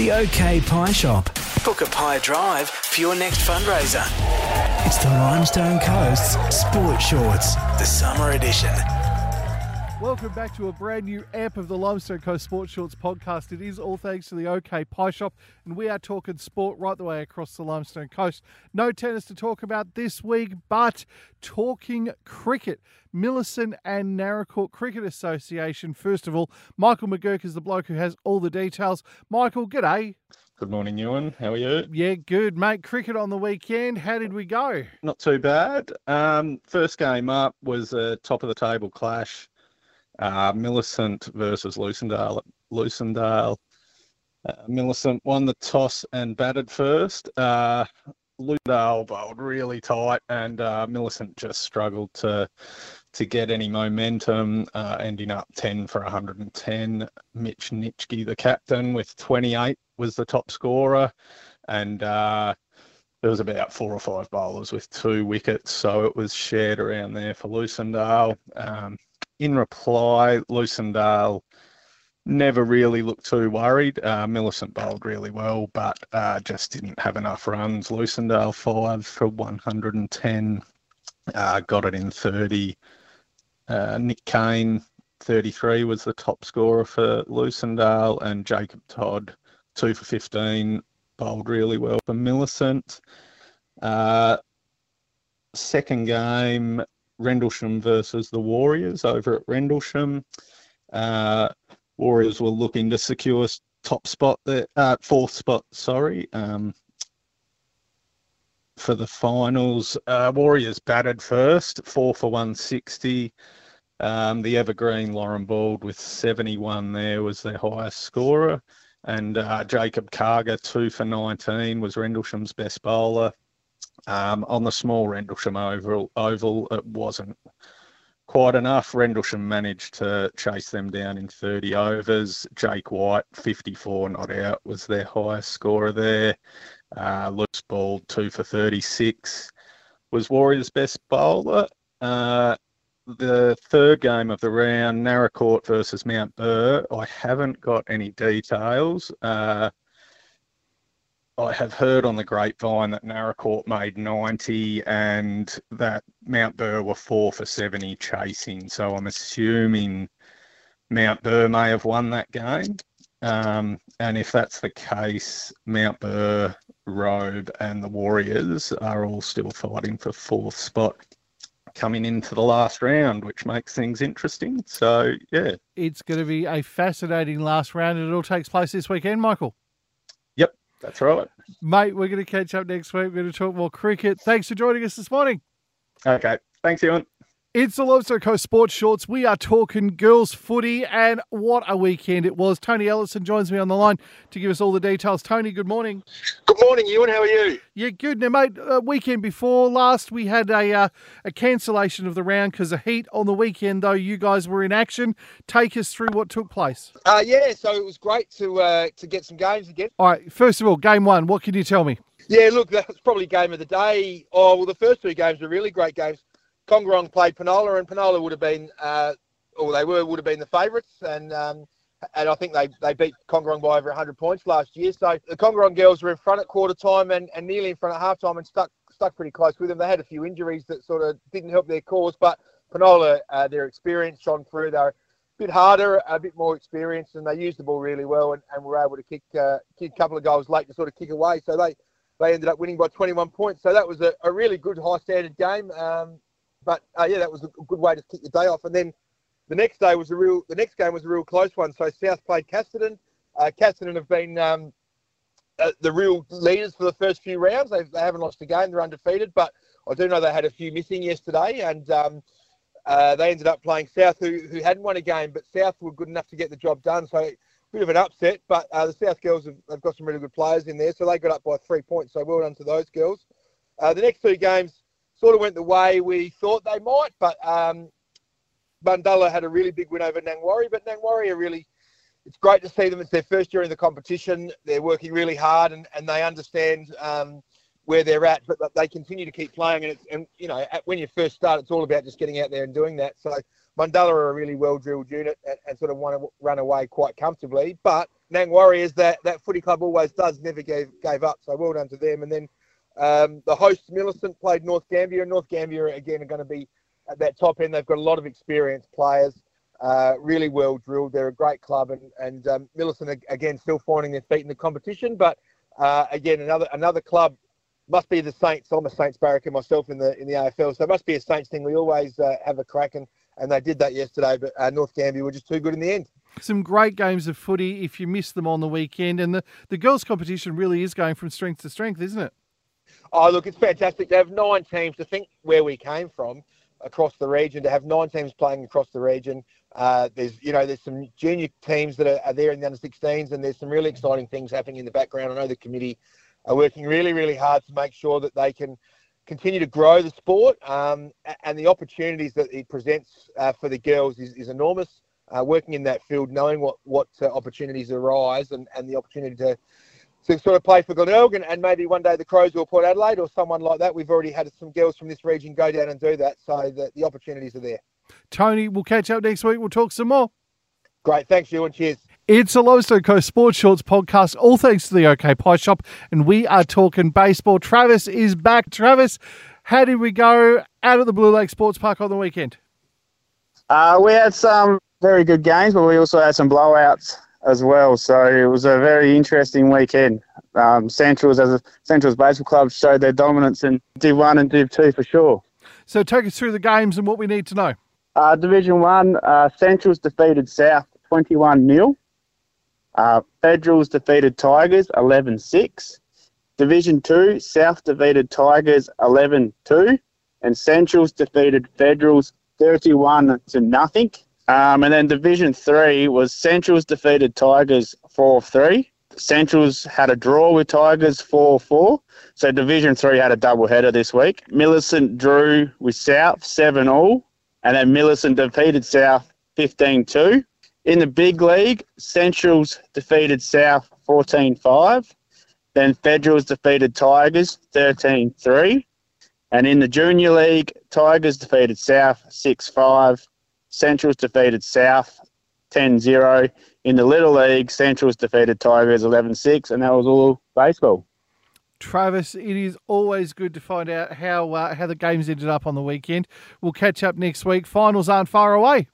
the OK Pie Shop. Book a pie drive for your next fundraiser. It's the Limestone Coast's Sport Shorts, the summer edition. Welcome back to a brand new app of the Limestone Coast Sports Shorts podcast. It is all thanks to the OK Pie Shop, and we are talking sport right the way across the Limestone Coast. No tennis to talk about this week, but talking cricket. Millicent and Naracoorte Cricket Association. First of all, Michael McGurk is the bloke who has all the details. Michael, g'day. Good morning, Ewan. How are you? Yeah, good, mate. Cricket on the weekend. How did we go? Not too bad. Um, first game up was a top of the table clash uh, Millicent versus Lucindale. Lucindale. Uh, Millicent won the toss and batted first. Uh, Lucindale bowled really tight, and uh, Millicent just struggled to to get any momentum, uh, ending up 10 for 110. Mitch Nitschke, the captain, with 28, was the top scorer, and uh, there was about four or five bowlers with two wickets, so it was shared around there for Lucindale. Um, in reply, Lucindale never really looked too worried. Uh, Millicent bowled really well, but uh, just didn't have enough runs. Lucindale five for 110, uh, got it in 30. Uh, Nick Kane 33 was the top scorer for Lucindale, and Jacob Todd two for 15 bowled really well for Millicent. Uh, second game, Rendlesham versus the Warriors over at Rendlesham. Uh, Warriors were looking to secure top spot there, uh, fourth spot, sorry, um, for the finals. Uh, Warriors batted first, four for 160. Um, the evergreen Lauren Bald with 71 there was their highest scorer. And uh, Jacob Carger, two for 19, was Rendlesham's best bowler. Um, on the small Rendlesham oval, oval, it wasn't quite enough. Rendlesham managed to chase them down in 30 overs. Jake White, 54 not out, was their highest scorer there. Uh, Luke's ball, two for 36, was Warriors' best bowler. Uh, the third game of the round, Naracoorte versus Mount Burr. I haven't got any details. Uh, I have heard on the grapevine that Naracoorte made 90 and that Mount Burr were four for 70 chasing. So I'm assuming Mount Burr may have won that game. Um, and if that's the case, Mount Burr, Robe, and the Warriors are all still fighting for fourth spot coming into the last round, which makes things interesting. So, yeah. It's going to be a fascinating last round, and it all takes place this weekend, Michael. That's right. Mate, we're going to catch up next week. We're going to talk more cricket. Thanks for joining us this morning. Okay. Thanks, Ewan. It's the Limestone Coast Sports Shorts. We are talking girls footy, and what a weekend it was. Tony Ellison joins me on the line to give us all the details. Tony, good morning. Good morning, Ewan. How are you? Yeah, good. Now, mate, uh, weekend before last, we had a uh, a cancellation of the round because of heat. On the weekend, though, you guys were in action. Take us through what took place. Uh, yeah, so it was great to uh, to get some games again. All right, first of all, game one. What can you tell me? Yeah, look, that was probably game of the day. Oh, well, the first two games were really great games. Kongorong played Penola, and Penola would have been, uh, or they were, would have been the favourites, and um, and I think they, they beat Kongorong by over 100 points last year. So the Kongorong girls were in front at quarter time and, and nearly in front at half time and stuck stuck pretty close with them. They had a few injuries that sort of didn't help their cause, but Penola, uh, their experience shone through. They're a bit harder, a bit more experienced, and they used the ball really well and, and were able to kick, uh, kick a couple of goals late to sort of kick away. So they, they ended up winning by 21 points. So that was a, a really good high standard game. Um, but uh, yeah, that was a good way to kick the day off. And then the next day was a real. The next game was a real close one. So South played Casterton. Uh, have been um, uh, the real leaders for the first few rounds. They've, they haven't lost a game. They're undefeated. But I do know they had a few missing yesterday, and um, uh, they ended up playing South, who, who hadn't won a game, but South were good enough to get the job done. So a bit of an upset. But uh, the South girls have, have got some really good players in there, so they got up by three points. So well done to those girls. Uh, the next two games sort of went the way we thought they might, but um, Bundulla had a really big win over Nangwarry, But Nangwarry are really, it's great to see them. It's their first year in the competition. They're working really hard and, and they understand um, where they're at, but they continue to keep playing. And, it's, and you know, at, when you first start, it's all about just getting out there and doing that. So Bundulla are a really well drilled unit and, and sort of want to run away quite comfortably. But Nangwarry, Warriors that that footy club always does, never gave gave up. So well done to them. And then um, the hosts Millicent played North Gambier. North Gambier, again are going to be at that top end. They've got a lot of experienced players, uh, really well drilled. They're a great club, and and um, Millicent again still finding their feet in the competition. But uh, again, another another club must be the Saints. I'm a Saints barracker myself in the in the AFL, so it must be a Saints thing. We always uh, have a crack, and, and they did that yesterday. But uh, North Gambier were just too good in the end. Some great games of footy if you miss them on the weekend, and the, the girls' competition really is going from strength to strength, isn't it? Oh, look, it's fantastic to have nine teams. To think where we came from across the region, to have nine teams playing across the region. Uh, there's, you know, there's some junior teams that are, are there in the under 16s, and there's some really exciting things happening in the background. I know the committee are working really, really hard to make sure that they can continue to grow the sport. Um, and the opportunities that it presents uh, for the girls is, is enormous. Uh, working in that field, knowing what what uh, opportunities arise, and, and the opportunity to to sort of play for Glenelg and, maybe one day the Crows or Port Adelaide or someone like that. We've already had some girls from this region go down and do that, so the, the opportunities are there. Tony, we'll catch up next week. We'll talk some more. Great. Thanks, you, and cheers. It's a Limestone Coast Sports Shorts podcast, all thanks to the OK Pie Shop, and we are talking baseball. Travis is back. Travis, how did we go out at the Blue Lake Sports Park on the weekend? Uh, we had some very good games, but we also had some blowouts as well. So it was a very interesting weekend. Um, Centrals, as a Centrals baseball club, showed their dominance in Div One and Div Two for sure. So take us through the games and what we need to know. Uh, Division One, uh, Centrals defeated South 21 0. Uh, Federals defeated Tigers 11 6. Division 2, South defeated Tigers 11 2. And Centrals defeated Federals 31 to nothing. Um, and then Division 3 was Centrals defeated Tigers 4 3. Centrals had a draw with Tigers 4 4. So Division 3 had a double header this week. Millicent drew with South 7 all. And then Millicent defeated South 15 2. In the big league, Centrals defeated South 14 5. Then Federals defeated Tigers 13 3. And in the junior league, Tigers defeated South 6 5. Centrals defeated South 10 0. In the Little League, Centrals defeated Tigers 11 6. And that was all baseball. Travis, it is always good to find out how uh, how the games ended up on the weekend. We'll catch up next week. Finals aren't far away.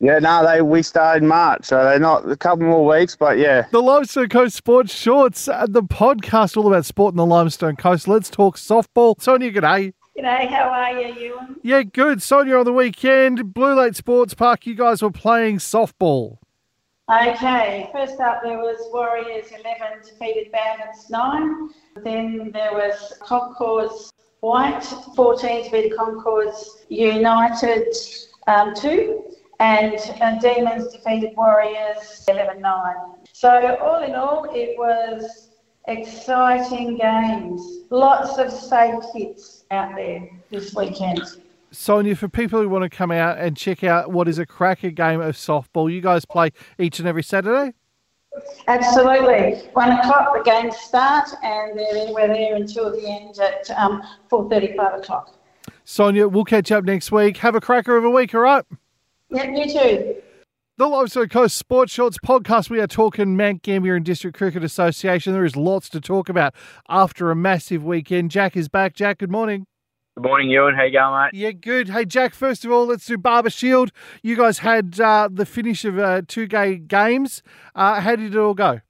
Yeah, no, they we started March, so they're not a couple more weeks, but yeah. The Limestone Coast Sports Shorts, uh, the podcast all about sport in the Limestone Coast. Let's talk softball. Sonia, g'day. G'day, how are you, Ewan? Yeah, good. Sonia on the weekend, Blue Lake Sports Park, you guys were playing softball. Okay, first up there was Warriors 11 defeated Bandits 9. Then there was Concourse White 14 defeated Concourse United um, 2 and, and Demons defeated Warriors 11 9. So, all in all, it was exciting games. Lots of safe hits out there this weekend. Sonia, for people who want to come out and check out what is a cracker game of softball, you guys play each and every Saturday? Absolutely. One o'clock the games start, and then we're there until the end at um, 4.35 o'clock. Sonia, we'll catch up next week. Have a cracker of a week, all right? Yeah, you too. The Limestone Coast Sports Shorts podcast. We are talking Mount Gambier and District Cricket Association. There is lots to talk about after a massive weekend. Jack is back. Jack, good morning. Good morning, Ewan. How you going, mate? Yeah, good. Hey, Jack. First of all, let's do Barber Shield. You guys had uh, the finish of uh, two gay games. Uh, how did it all go?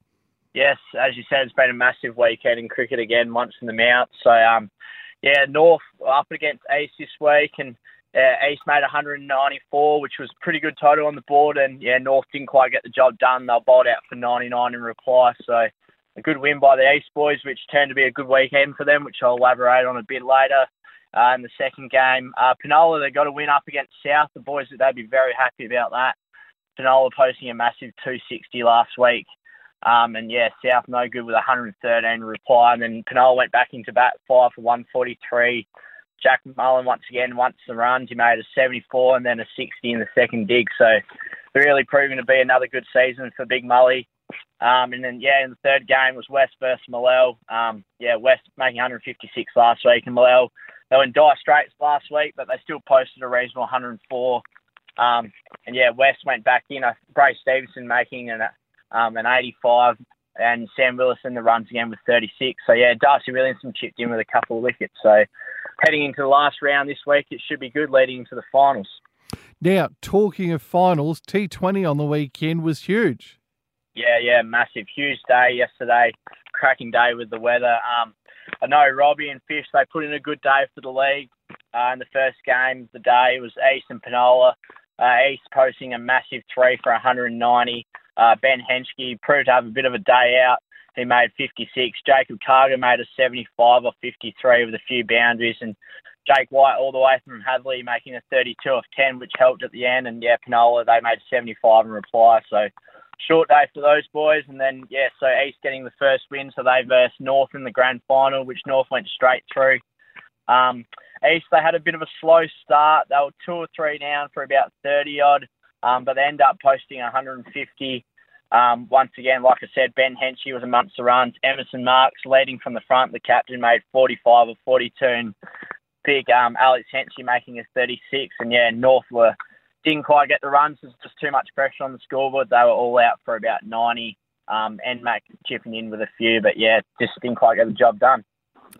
Yes, as you said, it's been a massive weekend in cricket again. Once in the mount. So, um, yeah, North up against East this week, and uh, East made 194, which was a pretty good total on the board. And yeah, North didn't quite get the job done. They bowled out for 99 in reply. So a good win by the East boys, which turned to be a good weekend for them, which I'll elaborate on a bit later. Uh, in the second game, uh, Penola they got a win up against South. The boys they'd be very happy about that. Penola posting a massive 260 last week. Um, and yeah, South no good with 113 reply. And then Penola went back into bat five for 143. Jack Mullen once again once the runs. He made a 74 and then a 60 in the second dig. So really proving to be another good season for Big Mully. Um, and then yeah, in the third game was West versus Mil Lel. Um, yeah, West making 156 last week, and Mil Lel they were in dire straits last week, but they still posted a reasonable 104. Um, and yeah, West went back in. Uh, Bray Stevenson making an um, and 85, and Sam Willison the runs again with 36. So yeah, Darcy Williamson chipped in with a couple of wickets. So heading into the last round this week, it should be good leading into the finals. Now, talking of finals, T20 on the weekend was huge. Yeah, yeah, massive, huge day yesterday. Cracking day with the weather. Um, I know Robbie and Fish they put in a good day for the league. Uh, in the first game of the day it was East and Penola. Uh, East posting a massive three for 190. Uh, ben Henschke proved to have a bit of a day out. He made 56. Jacob Carger made a 75 or 53 with a few boundaries, and Jake White all the way from Hadley making a 32 of 10, which helped at the end. And yeah, Penola they made 75 in reply. So short day for those boys. And then yeah, so East getting the first win, so they versed North in the grand final, which North went straight through. Um, East they had a bit of a slow start. They were two or three down for about 30 odd, um, but they end up posting 150. Um, once again, like I said, Ben Henschke was amongst the runs. Emerson Marks leading from the front. The captain made 45 or 42, and big um, Alex Henschke making a 36. And yeah, North were didn't quite get the runs. There's just too much pressure on the scoreboard. They were all out for about 90. Um, and Mac chipping in with a few, but yeah, just didn't quite get the job done.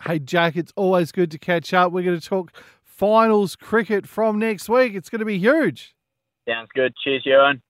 Hey, Jack, it's always good to catch up. We're going to talk finals cricket from next week. It's going to be huge. Sounds good. Cheers, Ewan.